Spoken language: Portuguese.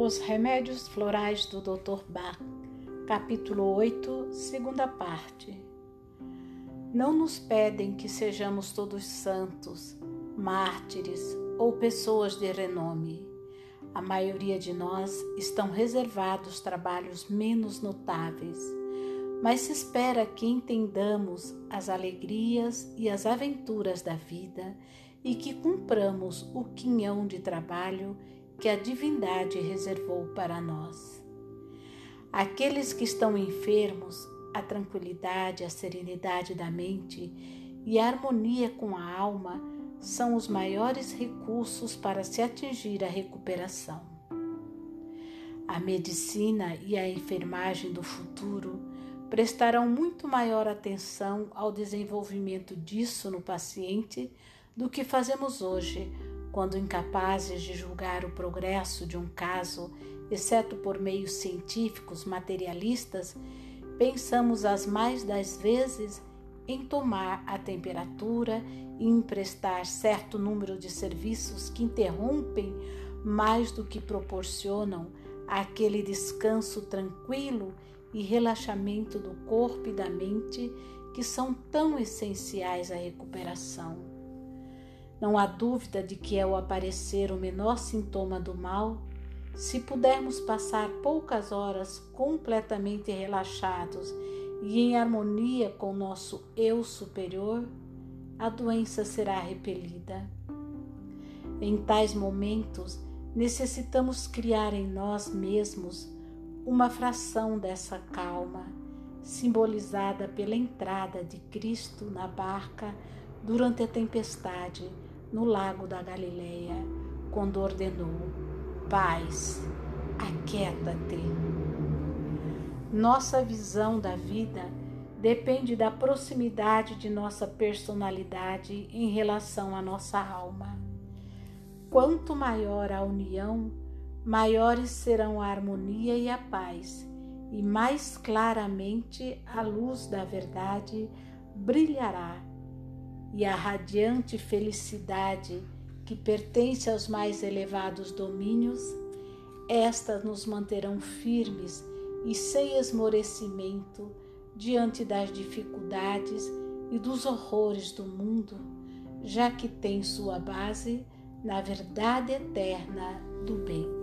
Os Remédios Florais do Dr. Bach, capítulo 8, segunda parte. Não nos pedem que sejamos todos santos, mártires ou pessoas de renome. A maioria de nós estão reservados trabalhos menos notáveis, mas se espera que entendamos as alegrias e as aventuras da vida e que cumpramos o quinhão de trabalho que a divindade reservou para nós. Aqueles que estão enfermos, a tranquilidade, a serenidade da mente e a harmonia com a alma são os maiores recursos para se atingir a recuperação. A medicina e a enfermagem do futuro prestarão muito maior atenção ao desenvolvimento disso no paciente do que fazemos hoje quando incapazes de julgar o progresso de um caso, exceto por meios científicos materialistas, pensamos as mais das vezes em tomar a temperatura e emprestar certo número de serviços que interrompem mais do que proporcionam aquele descanso tranquilo e relaxamento do corpo e da mente que são tão essenciais à recuperação. Não há dúvida de que, ao aparecer o menor sintoma do mal, se pudermos passar poucas horas completamente relaxados e em harmonia com nosso eu superior, a doença será repelida. Em tais momentos, necessitamos criar em nós mesmos uma fração dessa calma, simbolizada pela entrada de Cristo na barca durante a tempestade no lago da Galileia, quando ordenou: Paz, aquieta-te. Nossa visão da vida depende da proximidade de nossa personalidade em relação à nossa alma. Quanto maior a união, maiores serão a harmonia e a paz, e mais claramente a luz da verdade brilhará e a radiante felicidade que pertence aos mais elevados domínios, estas nos manterão firmes e sem esmorecimento diante das dificuldades e dos horrores do mundo, já que tem sua base na verdade eterna do bem.